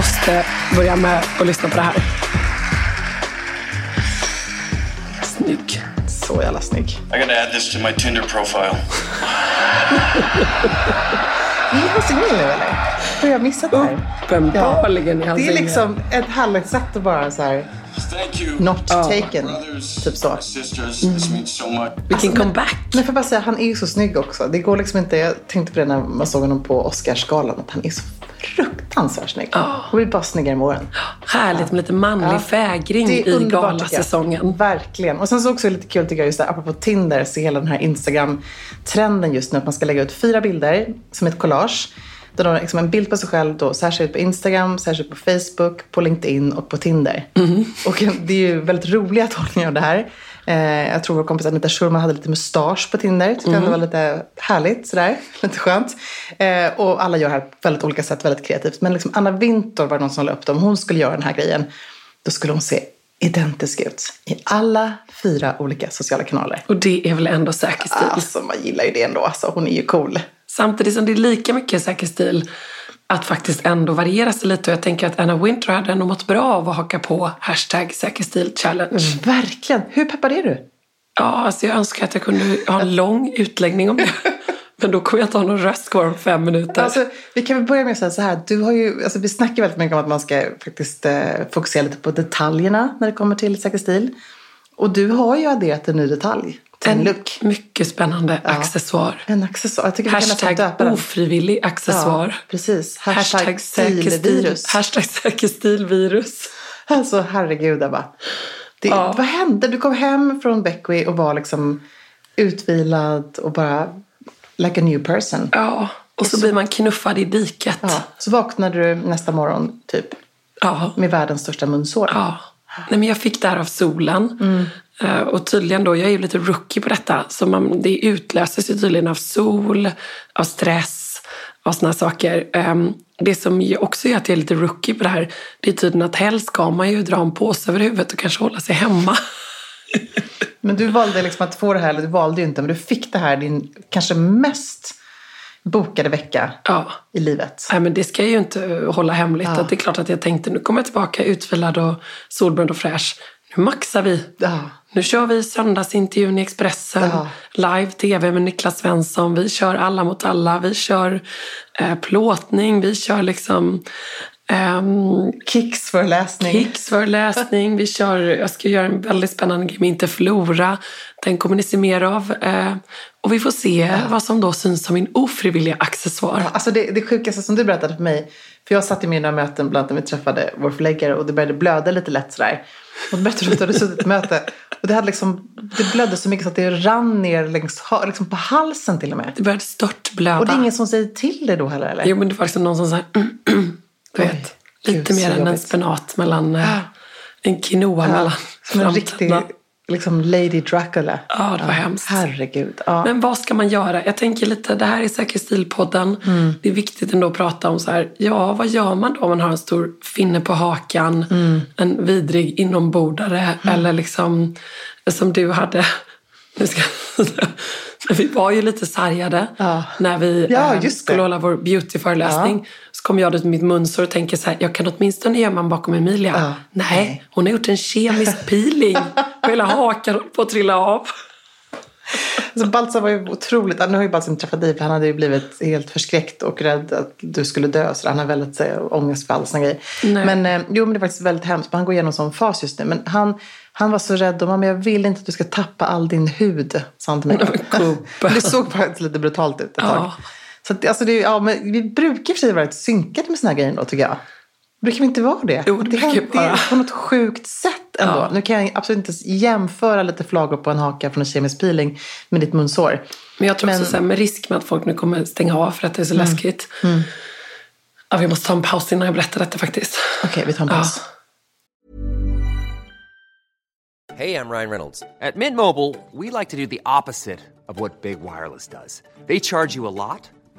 måste börja med att lyssna på det här. Snygg. Så jävla snygg. I gotta add this to my Tinder profile. Är han singel nu eller? Har jag missat det här? Uppenbarligen är han Det är liksom ett härligt sätt att bara så här, Not taken. Brothers, Typ så. sisters, this means so much. Vilken comeback. Men får bara säga, han är ju så snygg också. Det går liksom inte, jag tänkte på det när man såg honom på Oscarsgalan, att han är så fruktansvärt snygg. Och blir bara snyggare med åren. Härligt med lite manlig fägring Det är i galasäsongen. Verkligen. Och sen så också lite kul tycker jag, just det, apropå Tinder, se hela den här Instagram-trenden just nu. Att man ska lägga ut fyra bilder som ett collage. Där de liksom en bild på sig själv då, särskilt på Instagram, särskilt på Facebook, på LinkedIn och på Tinder. Och det är ju väldigt roliga tolkningar av det här. Eh, jag tror vår kompis Anita Schulman hade lite mustasch på Tinder. Tyckte jag det var lite härligt sådär. Lite skönt. Eh, och alla gör det här på väldigt olika sätt, väldigt kreativt. Men liksom Anna Wintour var det någon som la upp det. Om hon skulle göra den här grejen, då skulle hon se identisk ut i alla fyra olika sociala kanaler. Och det är väl ändå säker stil. Alltså man gillar ju det ändå. Alltså, hon är ju cool. Samtidigt som det är lika mycket säker stil att faktiskt ändå variera sig lite. Och jag tänker att Anna Wintour hade ändå mått bra av att haka på hashtag säker stil challenge. Verkligen. Hur peppad är du? Ja, alltså jag önskar att jag kunde ha en lång utläggning om det. Men då kommer jag inte ha någon röst kvar om fem minuter. Alltså, vi kan väl börja med att säga så här. Du har ju, alltså, vi snackar väldigt mycket om att man ska faktiskt eh, fokusera lite på detaljerna när det kommer till säker stil. Och du har ju adderat en ny detalj en look. mycket spännande accessoar. En accessoar. Jag tycker Hashtag döpa den. ofrivillig accessoar. Ja, precis. Hashtag, Hashtag säker stil. stilvirus. Hashtag säker stilvirus. Alltså herregud Ebba. Det, Ja. Vad hände? Du kom hem från Beckwy och var liksom utvilad och bara like a new person. Ja, och så blir man knuffad i diket. Ja. Så vaknade du nästa morgon typ Ja. med världens största munsår. Ja. Nej, men jag fick det här av solen. Eh, Och tydligen då, jag är ju lite rookie på detta. Så man, det utlöses ju tydligen av sol, av stress, av här saker. Ehm, Det som också gör att jag är lite rookie på det här, det är tydligen att helst ska man ju dra en påse över huvudet och kanske hålla sig hemma. Men du valde liksom att få det här, eller du valde ju inte, men du fick det här din kanske mest bokade vecka Ja. i livet. Nej, men det ska jag ju inte hålla hemligt. Ja. Att det är klart att jag tänkte, nu kommer jag tillbaka utvilad och solbränd och fräsch. Nu maxar vi. Ja. Nu kör vi söndagsintervjun i Expressen, Ja. live tv med Niklas Svensson. Vi kör alla mot alla. Vi kör eh, plåtning. Vi kör liksom ehm, Kicks föreläsning. Kicksföreläsning. Vi kör, jag ska göra en väldigt spännande grej med Interflora. Den kommer ni se mer av. Eh, och vi får se vad som då syns som min ofrivilliga accessoar. Alltså det, det sjukaste som du berättade för mig, för jag satt i mina möten bland annat när vi träffade vår förläggare och det började blöda lite lätt sådär. Och du att du hade suttit i ett möte och det, hade liksom, det blödde så mycket så att det rann ner längs, liksom på halsen till och med. Det började störtblöda. Och det är ingen som säger till dig då heller eller? Jo, men det var liksom någon som sa, du vet, lite mer än en jobbigt. spenat mellan, eh, en quinoa mellan Som en riktig framtänderna. Liksom Lady Dracula. Ja, det var hemskt. Herregud. Ja. Men vad ska man göra? Jag tänker lite, det här är Säker stilpodden. Mm. Det är viktigt ändå att prata om så här, ja vad gör man då om man har en stor finne på hakan, Mm. en vidrig inombordare eller liksom som du hade, nu ska vi var ju lite sargade Ja. när vi Ja, eh, skulle hålla vår beautyföreläsning. Så kom jag dit med mitt munsår och tänker så här, jag kan åtminstone gömma mig bakom Emilia. Ja. Nej, Nej. hon har gjort en kemisk peeling och hela hakan håller på att trilla av. Så Baltzar var ju otroligt, nu har ju Baltzar inte träffat dig för han hade ju blivit helt förskräckt och rädd att du skulle dö. Så han har väldigt äh, ångest för alla såna grejer. Nej. Men eh, jo men det är faktiskt väldigt hemskt. Han går igenom en sån fas just nu. Men han, han var så rädd och mamma jag vill inte att du ska tappa all din hud. Sa han till mig. Det såg faktiskt lite brutalt ut ett tag. Så att, alltså, det, ja, men vi brukar i och för sig vara rätt synkade med såna här grejer då tycker jag. Brukar vi inte vara det? Jo, det det, händer vi på något sjukt sätt ändå. Ja. Nu kan jag absolut inte jämföra lite flagor på en haka från en kemisk peeling med ditt munsår. Men jag tror Men- Mm. också så här, med risk med att folk nu kommer stänga av för att det är så läskigt. Ja, vi måste ta en paus innan jag berättar detta faktiskt. Okej, vi tar en paus. Hey, I'm Ryan Reynolds. At Mint Mobile, we like to do the opposite of what Big Wireless does. They charge you a lot,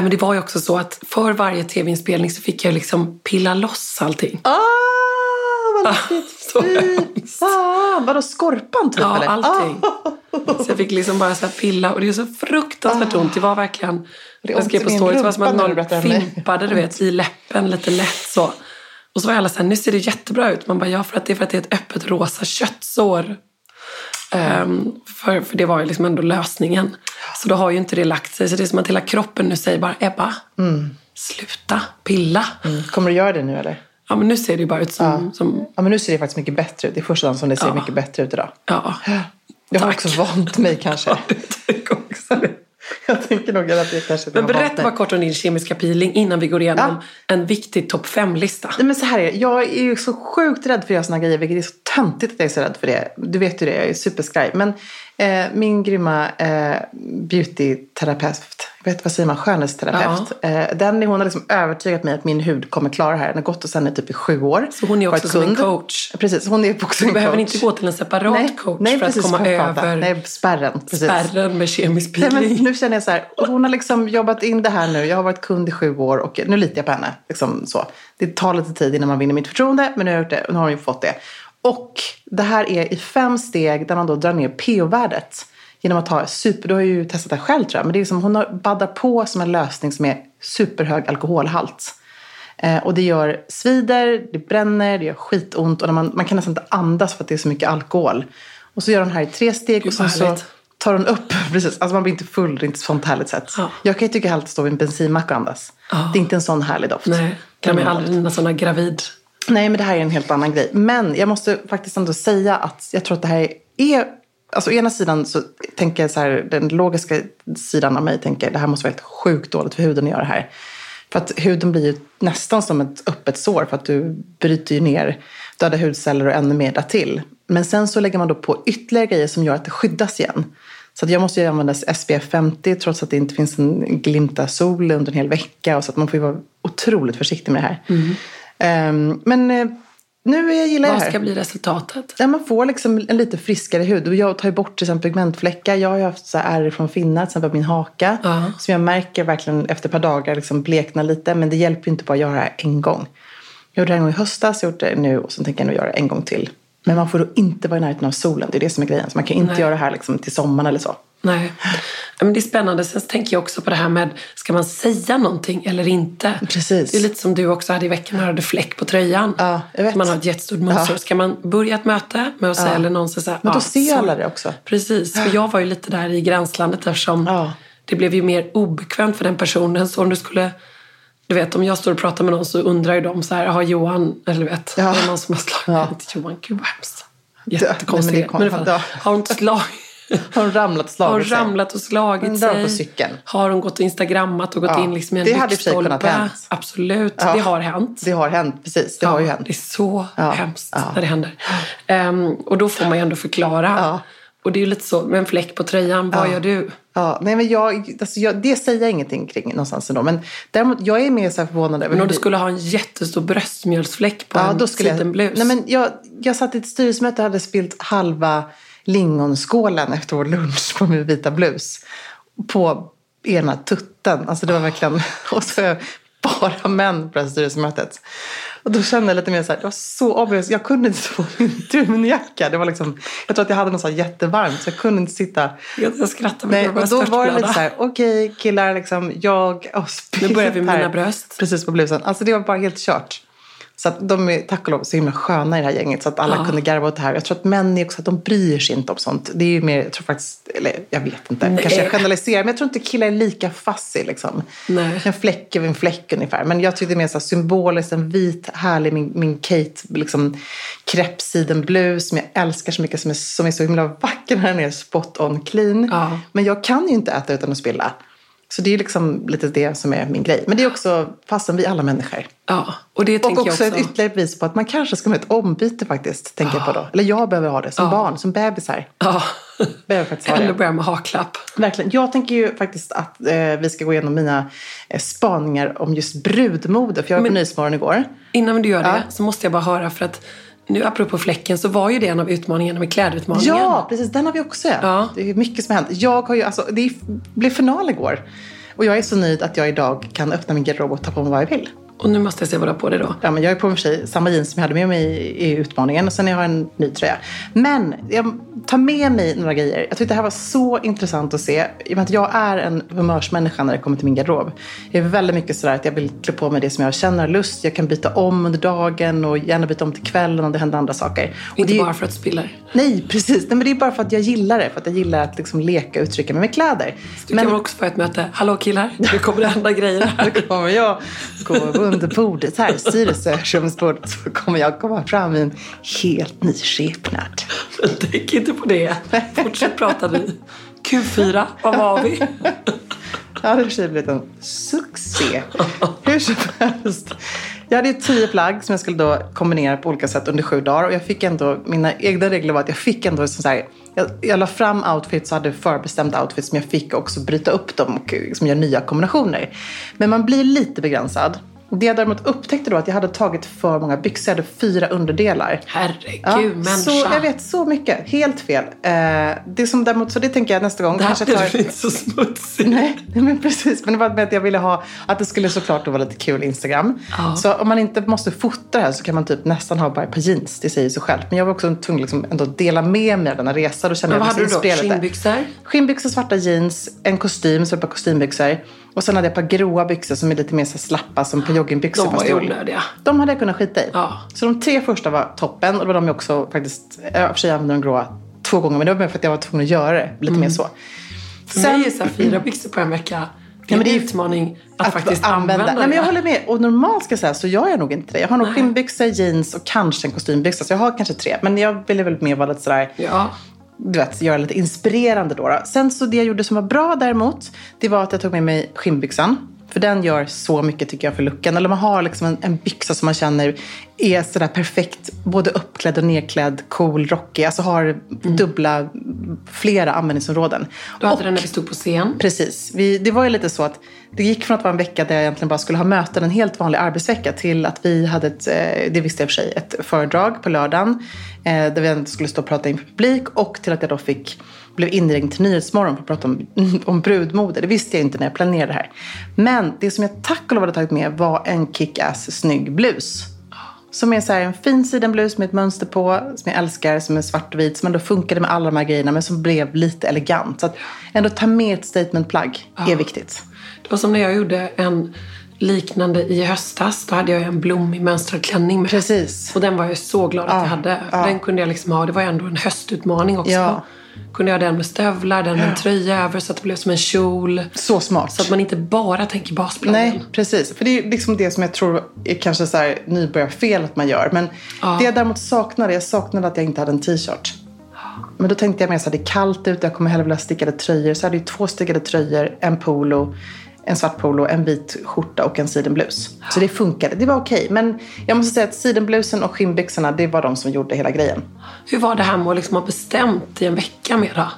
men det var ju också så att för varje tv-inspelning så fick jag liksom pilla loss allting. Ah, vad läskigt. så Fy fan. Vadå, skorpan typ Ja, eller? allting. Ah. Så jag fick liksom bara så pilla och det är så fruktansvärt ont. Det var verkligen, Det jag skrev på stories, det var som att någon fimpade du vet, i läppen lite lätt så. Och så var alla så här, nu ser det jättebra ut. Man bara, ja för att det är för att det är ett öppet rosa köttsår. Ehm, för, för det var ju liksom ändå lösningen. Så då har ju inte det lagt sig. Så det är som att hela kroppen nu säger bara, Ebba, sluta pilla. Kommer du göra det nu eller? Ja men nu ser det ju bara ut som, som Ja, men nu ser det faktiskt mycket bättre ut. Det är första dagen som det ser Ja. mycket bättre ut idag. ja. Jag har Tack. också vant mig kanske. också det. Jag tänker nog att det kanske Men berätta bara kort om din kemiska peeling innan vi går igenom Ja. en viktig topp fem-lista. Nej, men så här är det. Jag är ju så sjukt rädd för att göra såna grejer, vilket är så töntigt att jag är så rädd för det. Du vet ju det, jag är superskraj. Men eh, min grymma eh, beautyterapeut, jag vet vad säger man, skönhetsterapeut. Eh, den, hon har liksom övertygat mig att min hud kommer klara det här. Den har gått hos henne typ i sju år. Så hon är också som en coach. Precis, hon är också Du en behöver coach. inte gå till en separat nej, coach nej, för precis, att komma över Nej, spärren. Precis. spärren med kemisk peeling. nu känner jag så här, hon har liksom jobbat in det här nu. Jag har varit kund i sju år och nu litar jag på henne. Liksom så. Det tar lite tid innan man vinner mitt förtroende, men nu har, jag gjort det, och nu har hon ju fått det. Och det här är i fem steg där man då drar ner pH-värdet. Genom att ha super, du har ju testat det själv tror jag, men det är som hon baddar på som en lösning som är superhög alkoholhalt. Eh, och det gör svider, det bränner, det gör skitont och man, man kan nästan inte andas för att det är så mycket alkohol. Och så gör hon här i tre steg och sen så tar hon upp, precis, alltså man blir inte full, det är inte ett sånt härligt sätt. Ja. Jag kan ju tycka härligt att stå vid en bensinmack och andas. Det är inte en sån härlig doft. Nej, kan man aldrig sådana gravid... Nej, men det här är en helt annan grej. Men jag måste faktiskt ändå säga att jag tror att det här är... Alltså å ena sidan så tänker jag så här, den logiska sidan av mig tänker det här måste vara helt sjukt dåligt för huden att göra det här. För att huden blir ju nästan som ett öppet sår för att du bryter ju ner döda hudceller och ännu mer därtill. Men sen så lägger man då på ytterligare grejer som gör att det skyddas igen. Så att jag måste ju använda SPF 50 trots att det inte finns en glimta sol under en hel vecka. Och så att man får ju vara otroligt försiktig med det här. Mm men eh, nu jag gillar jag det Vad här. ska bli resultatet? Ja, man får liksom en lite friskare hud. Och jag tar ju bort till exempel pigmentfläckar. Jag har ju haft så här ärr från finnar, till exempel på min haka. Ja. Som jag märker verkligen efter ett par dagar liksom bleknar lite. Men det hjälper ju inte bara att göra det här en gång. Jag gjorde det en gång i höstas, jag gjort det nu och så tänker jag nu göra det en gång till. Men man får då inte vara i närheten av solen. Det är det som är grejen. Så man kan inte Nej. göra det här liksom till sommaren eller så. Nej. Ja, Men det är spännande. Sen tänker jag också på det här med, ska man säga någonting eller inte? Precis. Det är lite som du också hade i veckan när du hade fläck på tröjan. Ja, jag vet. Man har ett jättestort mönster. Ja. Ska man börja ett möte med att säga eller någon säger så här, Men då ja, ser så- alla det också. Precis, för jag var ju lite där i gränslandet eftersom Ja. det blev ju mer obekvämt för den personen. Så om du skulle, du vet om jag står och pratar med någon så undrar ju de så här, har Johan, eller du vet, Ja. det är någon som har slagit, Ja. Johan, gud vad hemskt. men Jättekonstigt. det kom- men i alla fall, ja. har hon slagit Har hon ramlat och har hon slagit sig? ramlat och slagit sig? på cykeln. Har hon gått och instagrammat och gått Ja, in liksom i en det hade i lyktstolpe? kunnat hänt. Absolut, Ja. det har hänt. Det har hänt, precis. Det har ju hänt. Det är så Ja, hemskt ja. när det händer. Ehm, och då får man ju ändå förklara. Ja. Och det är ju lite så, med en fläck på tröjan, vad Ja. gör du? Ja, nej men jag, alltså jag, det säger jag ingenting kring någonstans ändå. Men däremot, jag är mer så här förvånad över Men om du skulle ha en jättestor bröstmjölksfläck på ja, en då skulle jag, sliten blus. Nej, men jag, jag satt i ett styrelsemöte och hade spilt halva lingonskålen efter vår lunch på min vita blus. På ena tutten. Alltså det var verkligen... Och så bara män på det här styrelsemötet. Och då kände jag lite mer så här, det var så obvious. Jag kunde inte få min dunjacka. Det var liksom, jag tror att jag hade något så jättevarmt så jag kunde inte sitta jag, jag skrattar Nej, och då var det lite så här, okej killar, liksom, jag... Oh, Nu börjar vi med mina bröst. Precis på blusen. Alltså det var bara helt kört. Så att de är tack och lov så himla sköna i det här gänget så att alla Ja. kunde garva åt det här. Jag tror att män är också att de bryr sig inte om sånt. Det är ju mer, jag tror faktiskt, eller jag vet inte, Nej. kanske jag generaliserar, men jag tror inte killar är lika fussy liksom. Nej. En fläck över en fläck ungefär. Men jag tyckte det är mer så här symboliskt, en vit, härlig, min, min Kate, liksom kreppsidenblus som jag älskar så mycket, som är, som är så himla vacker när den är spot on clean. Ja. Men jag kan ju inte äta utan att spilla. Så det är liksom lite det som är min grej. Men det är också fastän vi alla människor. Ja, och det Och tänker också, jag ett också. ytterligare bevis på att man kanske ska med ett ombyte faktiskt. Tänker jag på då. Eller jag behöver ha det som Ja. barn, som bebisar. Ja. Behöver faktiskt ha Eller det. börja med haklapp. Verkligen. Jag tänker ju faktiskt att eh, vi ska gå igenom mina eh, spaningar om just brudmode. För jag var på Nyhetsmorgon igår. Innan du gör det Ja. så måste jag bara höra för att nu apropå fläcken så var ju det en av utmaningarna med klädutmaningen. Ja, precis. Den har vi också. Ja. Det är mycket som har hänt. Jag har ju, alltså, det blev final igår. Och jag är så nöjd att jag idag kan öppna min garderob och ta på mig vad jag vill. Och nu måste jag se vad du har på dig då. Ja, men jag är på mig sig samma jeans som jag hade med mig i, i utmaningen och sen jag har en ny tröja. Men jag tar med mig några grejer. Jag tyckte det här var så intressant att se. I och med att jag är en humörsmänniska när det kommer till min garderob. Jag är väldigt mycket sådär att jag vill klä på mig det som jag känner lust. Jag kan byta om under dagen och gärna byta om till kvällen om det händer andra saker. Och Inte det är- bara för att du spiller. Nej, precis. Nej, men det är bara för att jag gillar det. För att jag gillar att liksom leka och uttrycka mig med kläder. Du kan väl också få ett möte. Hallå killar, nu kommer det hända grejer här. Då kommer jag gå under bordet här, styrelserumsbordet, så kommer jag komma fram i en helt ny skepnad. Men tänk inte på det. Fortsätt prata du. Q4, vad var vi? Det hade i blivit en succé. Hur som helst. Jag hade ju tio plagg som jag skulle då kombinera på olika sätt under sju dagar. Och jag fick ändå, mina egna regler var att jag fick ändå så här, jag, jag la fram outfits och hade förbestämda outfits som jag fick också bryta upp dem och liksom göra nya kombinationer. Men man blir lite begränsad. Det jag däremot upptäckte då att jag hade tagit för många byxor. Jag hade fyra underdelar. Herregud, människa. så, jag vet, så mycket. Helt fel. Eh, det som däremot, så det tänker jag nästa gång. Det här kanske tar- inte så smutsigt. Nej, men precis. Men det var med att jag ville ha att det skulle såklart vara lite kul Instagram. Ja. Så om man inte måste fota det här så kan man typ nästan ha bara ett par jeans. Det säger sig självt. Men jag var också tvungen liksom ändå dela med mig av denna resa. Då kände Men vad jag hade du då? Skinnbyxor? Skinnbyxor, svarta jeans, en kostym, så ett par kostymbyxor. Och sen hade jag ett par gråa byxor som är lite mer så slappa som på joggingbyxor. De var ju onödiga. De hade jag kunnat skita i. Ja. Så de tre första var toppen. Och det var de jag också faktiskt, jag och för sig använde de gråa två gånger. Men det var mer för att jag var tvungen att göra det lite mer så. Mm. För mig är så här, fyra byxor på en vecka, det är men det är en utmaning att, faktiskt använda, Nej, men jag håller med. Och normalt ska jag säga så gör jag nog inte det. Jag har nog skinnbyxor, jeans och kanske en kostymbyxa. Så jag har kanske tre. Men jag ville väl mer vara lite sådär, Ja du vet, göra lite inspirerande då, då. Sen så det jag gjorde som var bra däremot, det var att jag tog med mig skinnbyxan. För den gör så mycket tycker jag för looken. Eller man har liksom en, en byxa som man känner är sådär perfekt. Både uppklädd och nedklädd, cool, rockig. Alltså har dubbla, flera användningsområden. Du hade Och- den när vi stod på scen. Precis. Vi, det var ju lite så att det gick från att vara en vecka där jag egentligen bara skulle ha möten, en helt vanlig arbetsvecka, till att vi hade ett, eh, det visste jag för sig, ett föredrag på lördagen. Eh, där vi skulle stå och prata inför publik och till att jag då fick, blev inringd till Nyhetsmorgon för att prata om, om brudmode. Det visste jag inte när jag planerade det här. Men det som jag tack och lov hade tagit med var en kick-ass snygg blus. Som är så en fin sidenblus med ett mönster på, som jag älskar, som är svart och vit, som ändå funkade med alla de här grejerna, men som blev lite elegant. Så att ändå ta med ett statementplagg är viktigt. Det var som när jag gjorde en liknande i höstas. Då hade jag en blommig mönstrad klänning med. Precis. Och den var jag så glad att Ja, jag hade. Ja. Den kunde jag liksom ha. Det var ändå en höstutmaning också. Ja. Kunde jag ha den med stövlar, den med en tröja över så att det blev som en kjol. Så smart. Så att man inte bara tänker basplaggen. Nej, precis. För det är liksom det som jag tror är kanske så här nybörjarfel att man gör. Men det jag däremot saknade, jag saknade att jag inte hade en t-shirt. Men då tänkte jag mer så här, det är kallt ute, jag kommer hellre vilja ha stickade tröjor. Så jag hade ju två stickade tröjor, en polo, en svart polo, en vit skjorta och en sidenblus. Så det funkade, det var okej. Men jag måste säga att sidenblusen och skinnbyxorna, det var de som gjorde hela grejen. Hur var det här med att liksom ha bestämt i en vecka då?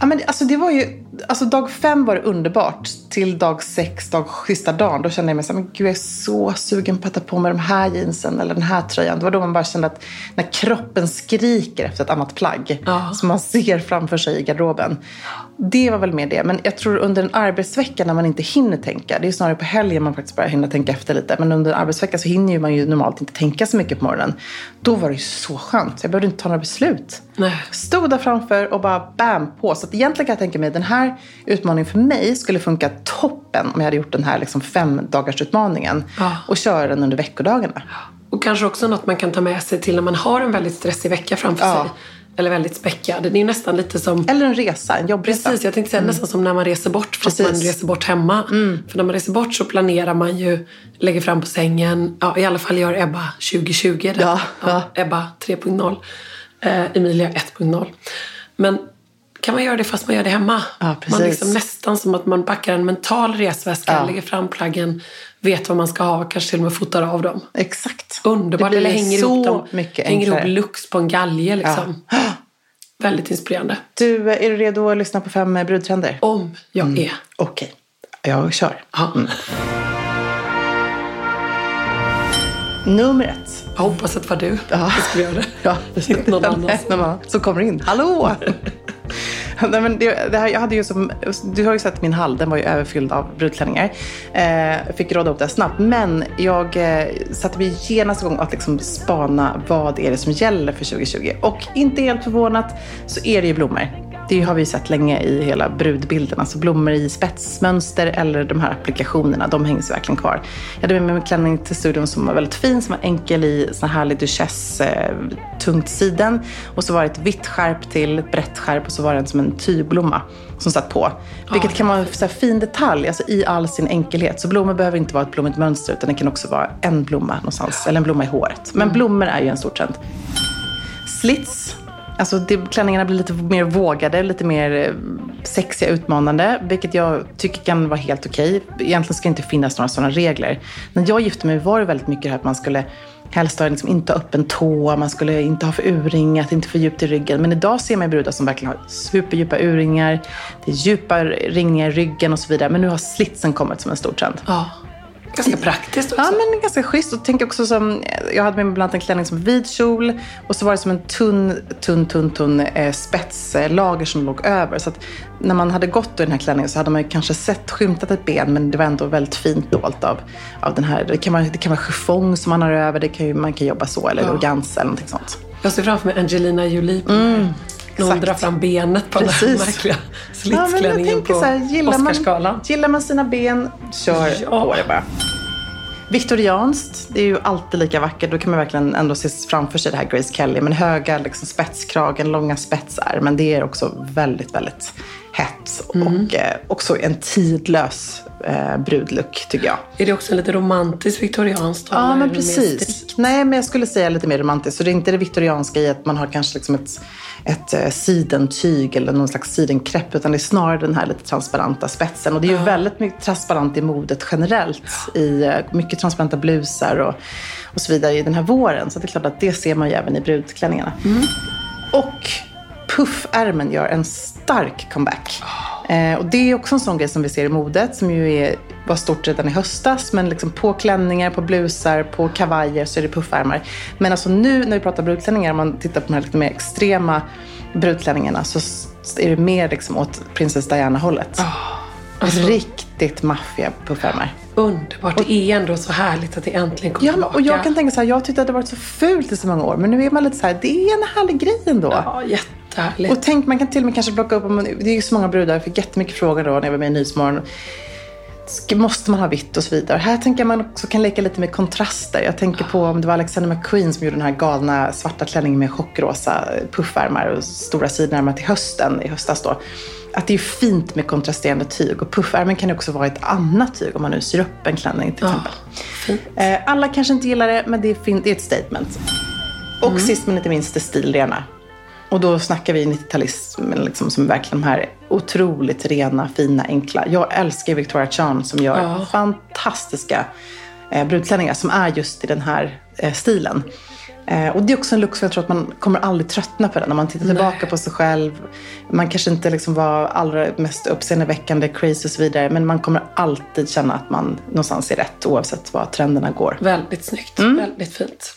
Ja, men alltså det var ju, alltså dag fem var det underbart. Till dag sex, dag, sista dagen, då kände jag mig så här, men gud jag är så sugen på att ta på mig de här jeansen eller den här tröjan. Det var då man bara kände att när kroppen skriker efter ett annat plagg. Ja. Som man ser framför sig i garderoben. Det var väl mer det. Men jag tror under en arbetsvecka när man inte hinner tänka. Det är snarare på helgen man faktiskt bara hinner tänka efter lite. Men under en arbetsvecka så hinner man ju normalt inte tänka så mycket på morgonen. Då var det ju så skönt. Jag behövde inte ta några beslut. Nej. Stod där framför och bara bam på. Så att egentligen kan jag tänka mig den här utmaningen för mig skulle funka toppen om jag hade gjort den här liksom fem dagars utmaningen Ja. och köra den under veckodagarna. Och kanske också något man kan ta med sig till när man har en väldigt stressig vecka framför Ja. sig. Eller väldigt späckad. Det är nästan lite som... Eller en resa, en jobbresa. Precis, jag tänkte säga nästan som när man reser bort fast Precis. man reser bort hemma. För när man reser bort så planerar man ju, lägger fram på sängen, ja i alla fall gör Ebba 2020 det. Ja, ja. Ebba 3.0, eh, Emilia 1.0. Men kan man göra det fast man gör det hemma? Ja. Man liksom nästan som att man packar en mental resväska, Ja. lägger fram plaggen, vet vad man ska ha, kanske till och med fotar av dem. Exakt. Underbart. Det blir Eller hänger så ihop dem. mycket hänger ihop enklare. lux på en galge liksom. Väldigt inspirerande. Du, är du redo att lyssna på fem eh, brudtrender? Om jag är. Okej, jag kör. Ja. Nummer ett. Jag hoppas att det var du Ja. som skulle göra det. Ja, någon annan. Någon annan som kommer in. Hallå! Nej, men det, det här, jag hade ju som, du har ju sett min hall, den var ju överfylld av brudklänningar. Eh, jag fick råda upp det snabbt. Men jag eh, satte mig genast igång att liksom spana vad är det som gäller för 2020. Och inte helt förvånat så är det ju blommor. Det har vi sett länge i hela brudbilden. Alltså blommor i spetsmönster eller de här applikationerna, de hängs verkligen kvar. Jag hade med mig en klänning till studion som var väldigt fin, som var enkel i sån här härlig duchesse, eh, tungt siden. Och så var det ett vitt skärp till, ett brett skärp och så var det en som en tygblomma som satt på. Vilket kan vara en så fin detalj, alltså i all sin enkelhet. Så blommor behöver inte vara ett blommigt mönster, utan det kan också vara en blomma någonstans, eller en blomma i håret. Men blommor är ju en stor trend. Slits. Alltså det, klänningarna blir lite mer vågade, lite mer eh, sexiga, utmanande. Vilket jag tycker kan vara helt okej. Egentligen ska det inte finnas några sådana regler. När jag gifte mig var det väldigt mycket det här att man skulle helst ha liksom inte ha öppen tå, man skulle inte ha för urringat, inte för djupt i ryggen. Men idag ser man brudar som verkligen har superdjupa urringar, det är djupa ringningar i ryggen och så vidare. Men nu har slitsen kommit som en stor trend. Ja. Ganska praktiskt också. Ja, men ganska schysst. Och tänk också som, jag hade med mig bland annat en klänning som vid kjol och så var det som en tunn, tunn, tunn, tunn eh, spetslager som låg över. Så att när man hade gått i den här klänningen så hade man kanske sett skymtat ett ben, men det var ändå väldigt fint dolt av, av den här. Det kan, vara, det kan vara chiffong som man har över, det kan ju, man kan jobba så, eller Ja. organza eller någonting sånt. Jag ser framför mig Angelina Jolie på mm, Exakt. drar fram benet på den här Precis. märkliga Ja, slitsklänningen tänker på så här, gillar man, Oscarsgalan. gillar man sina ben, kör Ja. på det bara. Viktorianskt, det är ju alltid lika vackert. Då kan man verkligen ändå se framför sig det här Grace Kelly. Men höga liksom, spetskragen, långa spetsar. Men det är också väldigt, väldigt hett. Och eh, också en tidlös eh, brudlook, tycker jag. Är det också en lite romantisk viktorianskt? Ja, men precis. Nej, men jag skulle säga lite mer romantiskt. Så det är inte det viktorianska i att man har kanske liksom ett, ett eh, sidentyg eller någon slags sidenkräpp. Utan det är snarare den här lite transparenta spetsen. Och det är ju väldigt mycket transparent i modet generellt. I eh, mycket transparenta blusar och, och så vidare i den här våren. Så det är klart att det ser man ju även i brudklänningarna. Och puffärmen gör en stark comeback. Eh, och det är också en sån grej som vi ser i modet, som ju är, var stort redan i höstas. Men liksom på klänningar, på blusar, på kavajer så är det puffärmar. Men alltså nu när vi pratar brudklänningar, om man tittar på de här lite mer extrema brudklänningarna, så är det mer liksom åt prinsess Diana-hållet. Riktigt maffiga puffärmar. Underbart. Det är ändå så härligt att det äntligen kommer Ja, tillbaka. och jag kan tänka så här, jag tyckte att det varit så fult i så många år. Men nu är man lite så här, det är en härlig grej ändå. Ja, jättehärligt. Och tänk, man kan till och med kanske plocka upp, man- det är ju så många brudar, jag fick jättemycket frågor då när jag var med i Nyhetsmorgon. Måste man ha vitt och så vidare. Här tänker man också kan leka lite med kontraster. Jag tänker på om det var Alexander McQueen som gjorde den här galna svarta klänningen med chockrosa puffärmar och stora sidenärmar till hösten, i höstas då. Att det är fint med kontrasterande tyg. Och puffärmen kan också vara ett annat tyg om man nu syr upp en klänning till exempel. Eh, Alla kanske inte gillar det, men det är, det är ett statement. Och sist men inte minst det stilrena. Och då snackar vi 90-talismen liksom, som är verkligen de här otroligt rena, fina, enkla. Jag älskar Victoria Charm som gör Ja. fantastiska eh, brudklänningar som är just i den här eh, stilen. Eh, och det är också en look som jag tror att man kommer aldrig tröttna på den. När man tittar tillbaka på sig själv. Man kanske inte liksom var allra mest uppseendeväckande, crazy och så vidare. Men man kommer alltid känna att man någonstans är rätt oavsett vad trenderna går. Väldigt snyggt. Mm. Väldigt fint.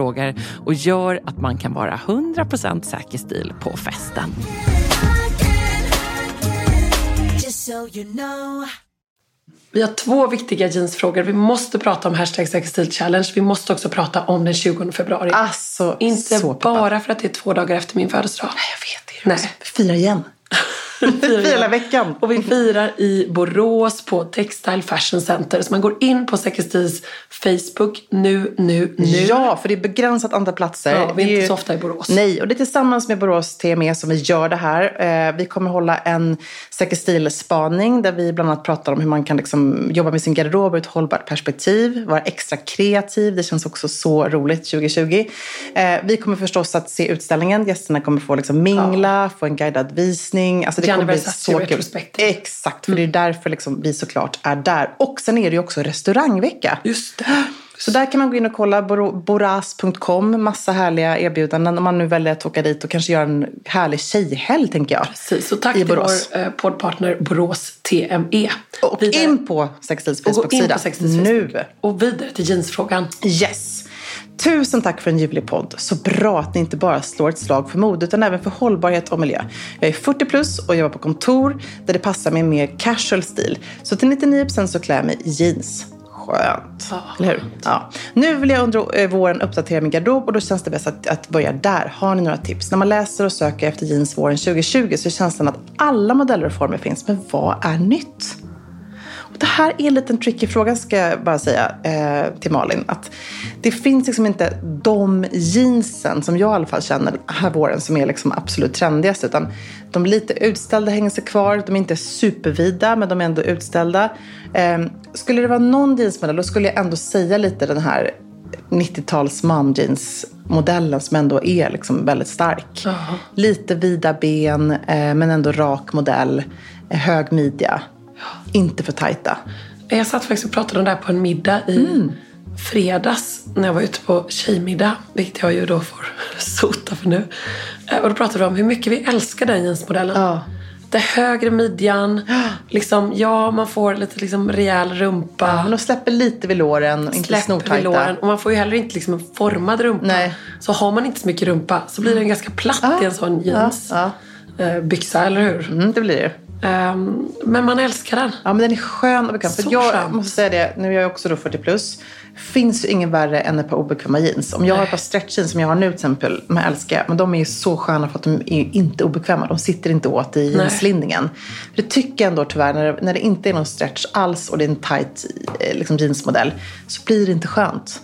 och gör att man kan vara 100% säker stil på festen. Vi har två viktiga jeansfrågor. Vi måste prata om hashtag Säker stil challenge. Vi måste också prata om den 20 februari. Alltså, Inte bara för att det är två dagar efter min födelsedag. Jag vet det. Nej. Fira igen. Fira hela veckan. Och vi firar i Borås på Textile Fashion Center. Så man går in på Säker stils Facebook nu, nu, nu. Ja, för det är begränsat antal platser. Ja, vi är Det inte ju- så ofta i Borås. Nej, och det är tillsammans med Borås TME som vi gör det här. Eh, vi kommer hålla en Säker stil-spaning där vi bland annat pratar om hur man kan liksom jobba med sin garderob ur ett hållbart perspektiv, vara extra kreativ. Det känns också så roligt 2020. Eh, vi kommer förstås att se utställningen. Gästerna kommer få liksom mingla, få en guidad visning. Alltså det kommer bli så kul. Exakt, för det är därför liksom vi såklart är där. Och sen är det ju också restaurangvecka. Just det. Så där kan man gå in och kolla, bor- boras.com, massa härliga erbjudanden om man nu väljer att åka dit och kanske göra en härlig tjejhelg tänker jag. Precis, och tack till Borås. vår eh, poddpartner Borås TME. Och Vidare- in på Sextils och gå in Facebook-sida nu. Och vidare till jeansfrågan. Yes! Tusen tack för en ljuvlig podd. Så bra att ni inte bara slår ett slag för mode utan även för hållbarhet och miljö. Jag är 40 plus och jobbar på kontor där det passar med mer casual stil. Så till 99% så klär jag mig i jeans. Skönt. Eller hur? Ja. Nu vill jag under eh, våren uppdatera min garderob och då känns det bäst att, att börja där. Har ni några tips? När man läser och söker efter jeans våren 2020 så känns det att alla modeller och former finns. Men vad är nytt? Det här är en liten tricky fråga ska jag bara säga eh, till Malin. Att det finns liksom inte de jeansen som jag i alla fall känner här våren som är liksom absolut trendigast. Utan de lite utställda hänger sig kvar. De är inte supervida men de är ändå utställda. Eh, skulle det vara någon jeansmodell då skulle jag ändå säga lite den här 90-tals momjeans-modellen som ändå är liksom väldigt stark. Lite vida ben eh, men ändå rak modell. Eh, hög midja. Inte för tajta. Jag satt faktiskt och pratade om det här på en middag i Mm. fredags när jag var ute på tjejmiddag, vilket jag ju då får sota för nu. Eh, Och då pratade vi om hur mycket vi älskar den jeansmodellen. Ja. Den högre midjan, liksom, ja man får lite liksom rejäl rumpa. Ja, men de släpper lite vid låren och inte snortajta. vid låren. Och man får ju heller inte liksom en formad rumpa. Nej. Så har man inte så mycket rumpa så blir den ganska platt i en sån jeans. Ja, eh, byxa, eller hur? Mm, det blir det. Ehm, men man älskar den. Ja, men den är skön och bekväm. För jag skönt. måste säga det, nu är jag också då 40 plus. Finns ju ingen värre än ett par obekväma jeans. Om jag har ett par stretchjeans som jag har nu till exempel, de här älskar jag. Men de är ju så sköna för att de är inte obekväma. De sitter inte åt i jeanslinningen. För det tycker jag ändå tyvärr, när det, när det inte är någon stretch alls och det är en tight eh, liksom jeansmodell, så blir det inte skönt.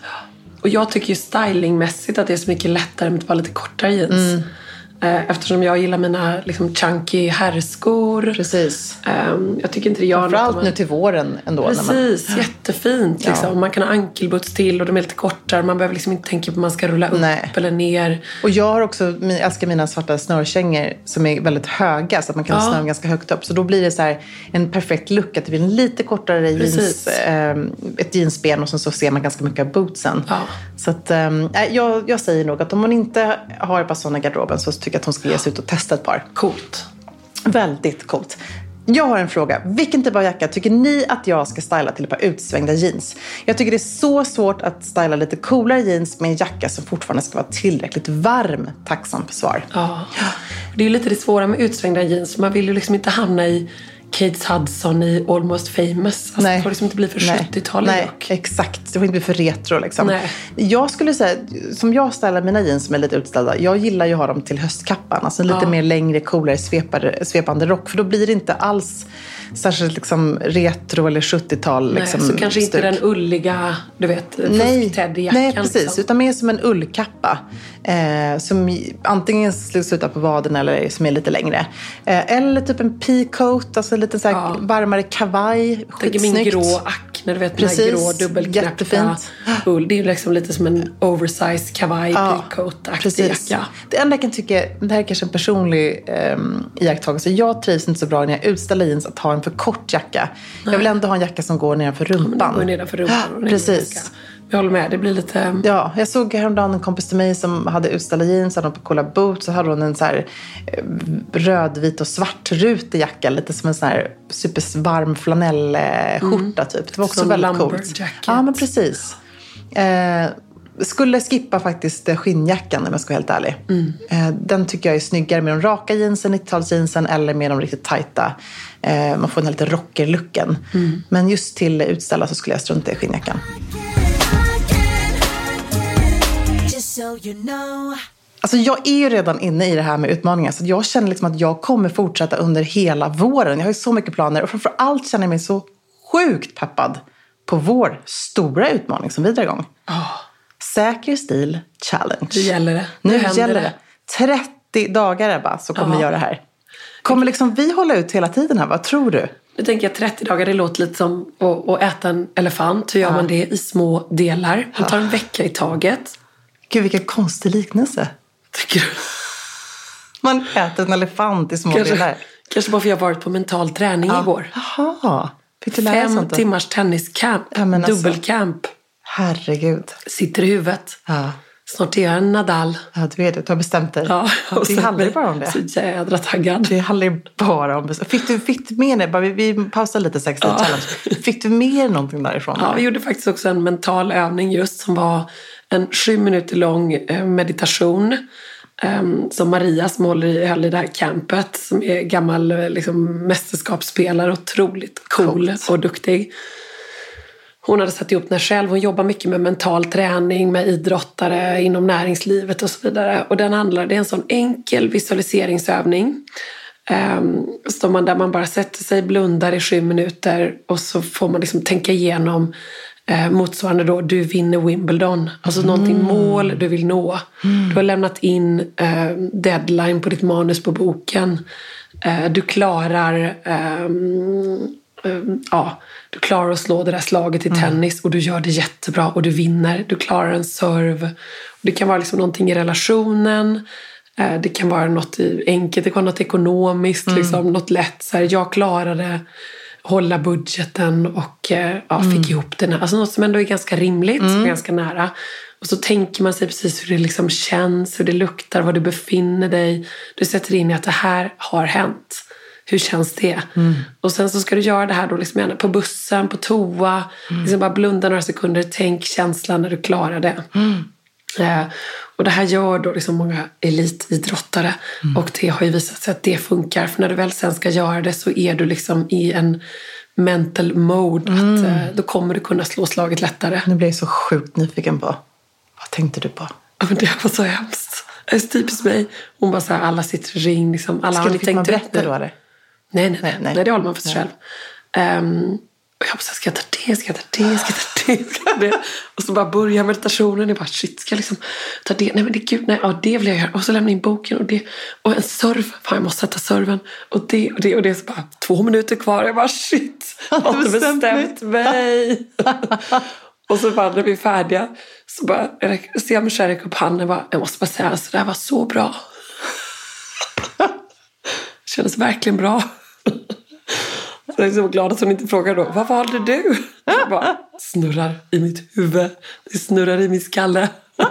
Och jag tycker ju stylingmässigt att det är så mycket lättare med ett par lite kortare jeans. Eh, Eftersom jag gillar mina liksom, chunky herrskor. Precis. Ehm, jag tycker inte det gör något. Framförallt man- nu till våren ändå. när man- Precis, jättefint. Liksom. Man kan ha ankelboots till och de är lite kortare. Man behöver liksom inte tänka på om man ska rulla upp Nej. eller ner. Och jag har också, jag älskar mina svarta snörkängor som är väldigt höga så att man kan Ja. snöra dem ganska högt upp. Så då blir det så en perfekt look att det blir en lite kortare jeans, Precis. eh, ett jeansben och sen så ser man ganska mycket av bootsen. Ja. Så att, eh, nej, jag, jag säger nog att om hon inte har ett par sådana i garderoben så tycker att hon ska ge sig ut och testa ett par. Coolt. Väldigt coolt. Jag har en fråga. Vilken typ av jacka tycker ni att jag ska styla till ett par utsvängda jeans? Jag tycker det är så svårt att styla lite coolare jeans med en jacka som fortfarande ska vara tillräckligt varm. Tacksam för svar. Ja. Det är ju lite det svåra med utsvängda jeans. Man vill ju liksom inte hamna i Kate Hudson i Almost famous. Alltså, Det får liksom inte bli för Nej. 70-talet Nej, look. exakt. Det får inte bli för retro liksom. Nej. Jag skulle säga, som jag stylar mina jeans som är lite utställda, jag gillar ju att ha dem till höstkappan. Alltså lite Ja. mer längre, coolare, svepande rock. För då blir det inte alls särskilt liksom retro eller 70-tal. Nej, Liksom, så kanske inte stuk. den ulliga, du vet, Nej, fusk-Teddy-jackan. nej, precis. liksom. Utan mer som en ullkappa. Eh, som antingen slutar på vaden eller som är lite längre. Eh, eller typ en peacoat, alltså en lite så här Ja. varmare kavaj. Tänker min Skitsnyggt. grå acne, du vet Precis. den här grå dubbelknäppta ull. Det är liksom lite som en oversized kavaj, Ja, peacoat-aktig jacka. Det enda jag kan tycka, det här är kanske en personlig um, iakttagelse. Jag trivs inte så bra när jag utställer jeans att ha en för kort jacka. Jag vill ändå ha en jacka som går nedanför rumpan. går ju nedanför rumpan. i Precis. Jag håller med, det blir lite... Ja, jag såg häromdagen en kompis till mig som hade utställda jeans, hade på coola boots, så hade hon en så här eh, rödvit och svartrutig jacka, lite som en sån här supervarm flanellskjorta typ. Det var också Som väldigt coolt. Ja, men precis. Eh, skulle skippa faktiskt skinnjackan om jag ska vara helt ärlig. Mm. den tycker jag är snyggare med de raka jeansen, 90-talsjeansen eller med de riktigt tajta. Eh, man får den här lite rocker-looken. Men just till utställa så skulle jag strunta i skinnjackan. Alltså jag är ju redan inne i det här med utmaningar. Så jag känner liksom att jag kommer fortsätta under hela våren. Jag har ju så mycket planer. Och framför allt känner jag mig så sjukt peppad på vår stora utmaning som vi drar igång. Ah. Säker stil challenge. Nu gäller det. Nu, Nu gäller det. det. 30 dagar Ebba, så kommer Ja. vi göra det här. Kommer liksom vi hålla ut hela tiden här? Vad tror du? Nu tänker jag 30 dagar, det låter lite som att, att äta en elefant. Hur gör man det i små delar? Man tar en vecka i taget. Gud vilken konstig liknelse. Tycker du? Man äter en elefant i små Kanske, delar. kanske bara för jag har varit på mental träning igår. Jaha. Fick du lära dig Fem timmars tenniscamp, Ja, alltså. dubbelcamp. Herregud. Sitter i huvudet. Ja. Snart är jag en Nadal. Ja, du vet det. Du har bestämt dig. Ja, och det handlar ju bara om det. Så jädra taggad. Det handlar ju bara om Fick du, fick du med dig, bara, vi, vi pausar lite sex ja. challenge. Fick du med dig någonting därifrån? Ja, vi gjorde faktiskt också en mental övning just som var en sju minuter lång eh, meditation. em, Som Maria som håller i, höll i det här campet. Som är gammal eh, liksom, mästerskapsspelare. Otroligt cool Coolt. och duktig. Hon hade satt ihop den själv. Hon jobbar mycket med mental träning med idrottare inom näringslivet och så vidare. Och den handlar, det är en sån enkel visualiseringsövning. Um, så man, där man bara sätter sig, blundar i sju minuter och så får man liksom tänka igenom eh, motsvarande då, du vinner Wimbledon. Alltså någonting mål du vill nå. Du har lämnat in eh, deadline på ditt manus på boken. Eh, du klarar ehm, ehm, ja, du klarar att slå det där slaget i tennis och du gör det jättebra och du vinner. Du klarar en serve. Det kan vara liksom någonting i relationen. Eh, Det kan vara något enkelt, det kan vara något ekonomiskt, liksom, något lätt. Så här, jag klarade hålla budgeten och eh, ja, fick ihop den. här. Alltså något som ändå är ganska rimligt, är ganska nära. Och så tänker man sig precis hur det liksom känns, hur det luktar, var du befinner dig. Du sätter in i att det här har hänt. Hur känns det? Och sen så ska du göra det här då liksom gärna på bussen, på toa. Liksom bara blunda några sekunder, tänk känslan när du klarar det. Eh, och det här gör då liksom många elitidrottare. Och det har ju visat sig att det funkar. För när du väl sen ska göra det så är du liksom i en mental mode. Att, eh, då kommer du kunna slå slaget lättare. Nu blir jag så sjukt nyfiken på. Vad tänkte du på? Ja, men det var så hemskt. Det är typiskt mig. Hon bara så här, alla sitter i ring. Liksom. Alla, Ska fick man berätta då eller? Nej, nej, nej. Nej, nej. det håller man för sig själv. Ehm, Och jag bara, ska jag ta det, ska jag ta det, ska jag ta det, ska jag ta det? Och så bara börjar meditationen. Jag bara, shit, ska jag liksom ta det? Nej men det gud, nej, ja det vill jag göra. Och så lämna in boken och det. Och en serv, fan jag måste sätta serven. Och det och det och det. Så bara, två minuter kvar. Jag bara, shit, jag har inte bestämt mig. och så bara när vi är färdiga så bara, jag ser Michelle räcka upp handen och bara, jag måste bara säga, alltså det här var så bra. kändes verkligen bra. Så jag är så glad att hon inte frågar då, vad valde du? Jag bara, snurrar i mitt huvud, det snurrar i min skalle.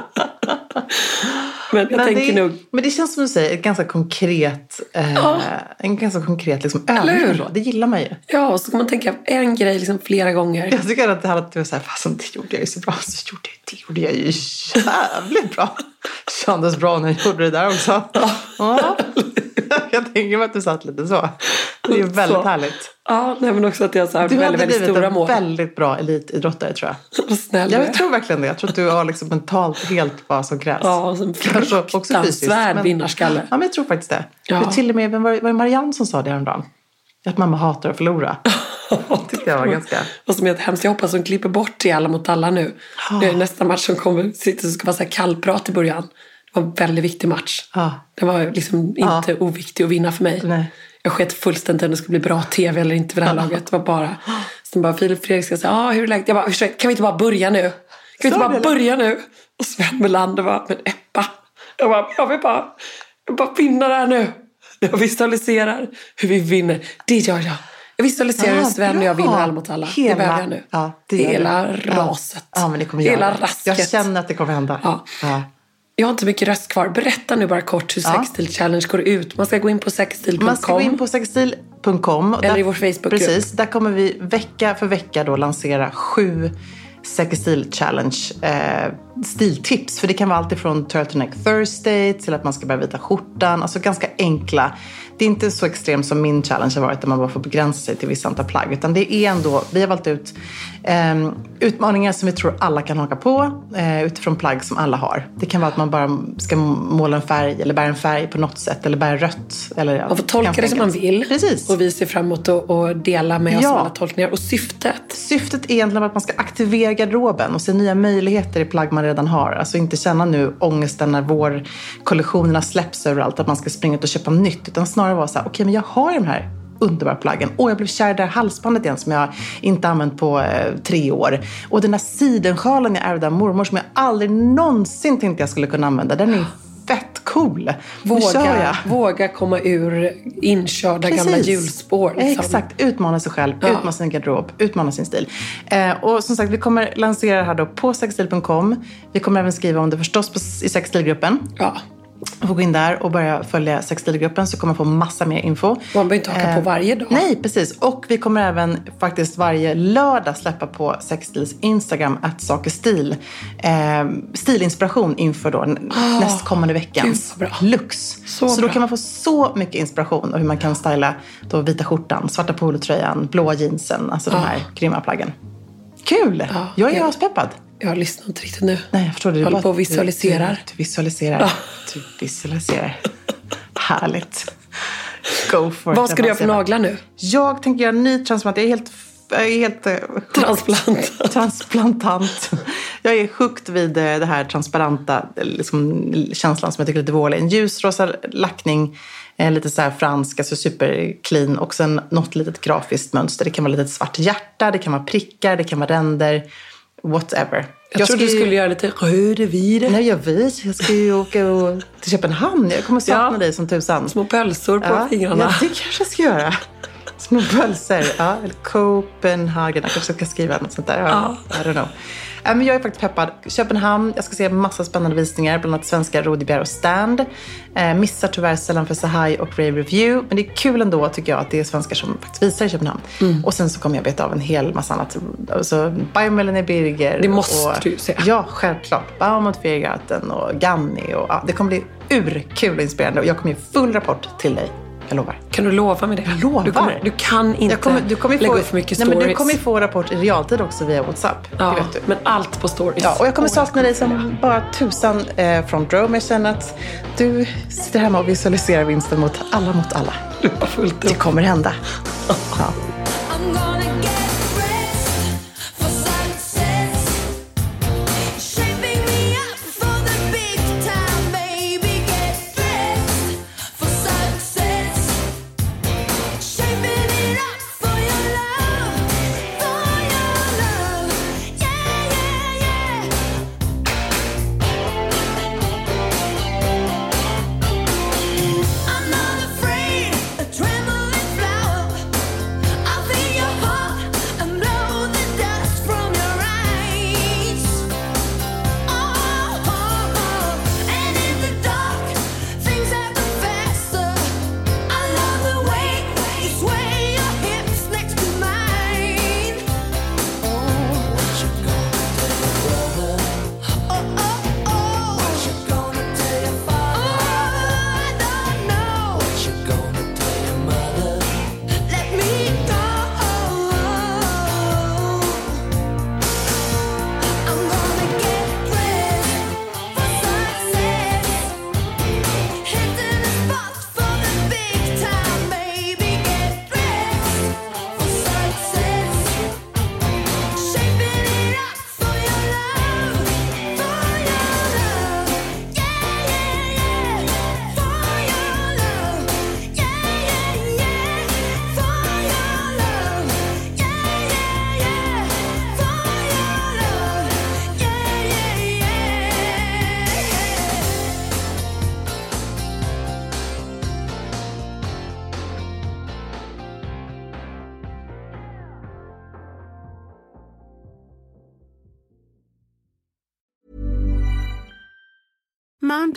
Men Men det, nog, men det känns som du säger, ett ganska konkret, eh, en ganska konkret liksom, övning. Det gillar man ju. ja, och så kan man tänka en grej liksom flera gånger. Jag tycker att det här att du var såhär, fasen det gjorde jag ju så bra, så gjorde jag, det gjorde jag ju jävligt bra. Kändes bra när jag gjorde det där också. Ja. Jag tänker mig att du satt lite så. Det är väldigt Så. härligt. Ja, nej, men också att jag så här Du väldigt, hade väldigt blivit stora en mål. väldigt bra elitidrottare tror jag. Vad snäll du jag tror verkligen det. Jag tror att du har liksom mentalt helt vad som krävs. Ja, och en fruktansvärd vinnarskalle. Ja, men jag tror faktiskt det. Ja. till och med, vem var, var det Marianne som sa det häromdagen? Att mamma hatar att förlora. tyckte jag var ganska... Och som är ett hemskt. Jag hoppas hon klipper bort det alla mot alla nu. Det är nästa match som kommer. Sitter så ska vara så här kallprat i början. Det var en väldigt viktig match. Ja. Det var liksom inte oviktig att vinna för mig. Nej. Jag sket fullständigt om det skulle bli bra tv eller inte för det här laget. Det var bara... Sen bara Filip Fredrik ska säga, ah, hur är läget? Jag bara, ursäkta, kan vi inte bara börja nu? Kan vi inte bara det? börja nu? Och Sven Melander bara, men Eppa. Jag bara, jag vill bara, jag vill bara vinna det här nu. Jag visualiserar hur vi vinner. Det gör jag. Jag visualiserar hur Ah, Sven och jag vinner alla mot alla. Hela, det behöver jag nu. Ja, det Hela du. raset. Ja. men det kommer Hela göra det. rasket. Jag känner att det kommer hända. Ja. Ja. Jag har inte mycket röst kvar. Berätta nu bara kort hur Ja. Sextil Challenge går ut. Man ska gå in på sextil.com. Man ska gå in på sextil.com. Eller där- i vår Facebookgrupp. Precis, där kommer vi vecka för vecka då lansera sju Sextil Challenge eh, stiltips. För det kan vara allt ifrån turtleneck Thursday till att man ska börja vita skjortan. Alltså ganska enkla. Det är inte så extremt som min challenge har varit där man bara får begränsa sig till vissa antal plagg. Utan det är ändå, vi har valt ut eh, utmaningar som vi tror alla kan haka på eh, utifrån plagg som alla har. Det kan vara att man bara ska måla en färg eller bära en färg på något sätt eller bära rött. Eller, Man får tolka det som man vill. Precis. Och vi ser fram emot att dela med oss Ja. av alla tolkningar. Och syftet. Syftet är egentligen att man ska aktivera garderoben och se nya möjligheter i plagg man redan har. Alltså inte känna nu ångesten när vårkollektionerna släpps överallt, att man ska springa ut och köpa nytt. Utan snarare vara så här, okej men jag har de här underbara plaggen. Åh, jag blev kär i det här halsbandet igen som jag inte använt på eh, tre år. Och den där sidensjalen jag ärvde av mormor som jag aldrig någonsin tänkte jag skulle kunna använda. Den är fett cool. Våga, våga komma ur inkörda gamla Precis. hjulspår. liksom. Exakt, utmana sig själv, Ja. utmana sin garderob, utmana sin stil. Eh, och som sagt, vi kommer lansera det här då på sexstil.com. Vi kommer även skriva om det förstås på, i sexstilgruppen. Ja. Får gå in där och börja följa sexstilgruppen så kommer man få massa mer info. Man behöver inte haka på varje dag. Nej, precis. Och vi kommer även faktiskt varje lördag släppa på Sexstils Instagram att saker stil. Eh, stilinspiration inför då n- nästkommande veckans Ah, gud looks. Så Så, bra. då kan man få så mycket inspiration och hur man kan styla då vita skjortan, svarta polotröjan, blåa jeansen, alltså de här grymma plaggen. Kul! Ja, jag är aspeppad. Jag lyssnar inte riktigt nu. Nej, jag förstår det. Du håller på och visualiserar. Du, du, du visualiserar. Du visualiserar. Härligt. Go for it. Vad ska du göra för naglar nu? Jag tänker göra en ny transplant. Jag är helt... Jag är helt eh, Transplant. transplantant. Jag är hooked vid eh, det här transparenta liksom, känslan som jag tycker är lite vårlig. En ljusrosa lackning, eh, lite så här fransk, alltså superclean och sen något litet grafiskt mönster. Det kan vara lite svart hjärta, det kan vara prickar, det kan vara ränder, whatever. Jag, trodde ska du ju- skulle göra lite rödvin. Nej, jag vet. Jag ska ju åka och, till Köpenhamn. Jag kommer sakna Ja. dig som tusan. Små pölsor på Ja, fingrarna. Ja, det kanske jag ska göra. Små pölser. Ja, eller Copenhagen. Jag kanske ska skriva något sånt där. Ja. I don't know. Men jag är faktiskt peppad. Köpenhamn. Jag ska se massa spännande visningar. Bland annat svenska Rodebjer och Stand. Eh, missar tyvärr sällan för Sahai och Rave Review. Men det är kul ändå tycker jag att det är svenskar som faktiskt visar i Köpenhamn. Mm. Och sen så kommer jag beta av en hel massa annat. Alltså Biomelanie Birger. Det måste och, du se. Ja, självklart. Baumont Fiergarten och Ganni. Och, ja, det kommer bli urkul och inspirerande. Och jag kommer ge full rapport till dig. Jag lovar. Kan du lova mig det? Jag lovar. Du, kommer, du kan inte Jag kommer, du kommer lägga få, upp för mycket nej, stories. men du kommer få rapport i realtid också via WhatsApp. ja, Det. Men allt på stories. Ja, och jag kommer Åh, sakna dig som bara tusan eh, front row. Men jag känner att du sitter hemma och visualiserar vinsten mot alla mot alla. Du har fullt Det upp. kommer hända. Ja.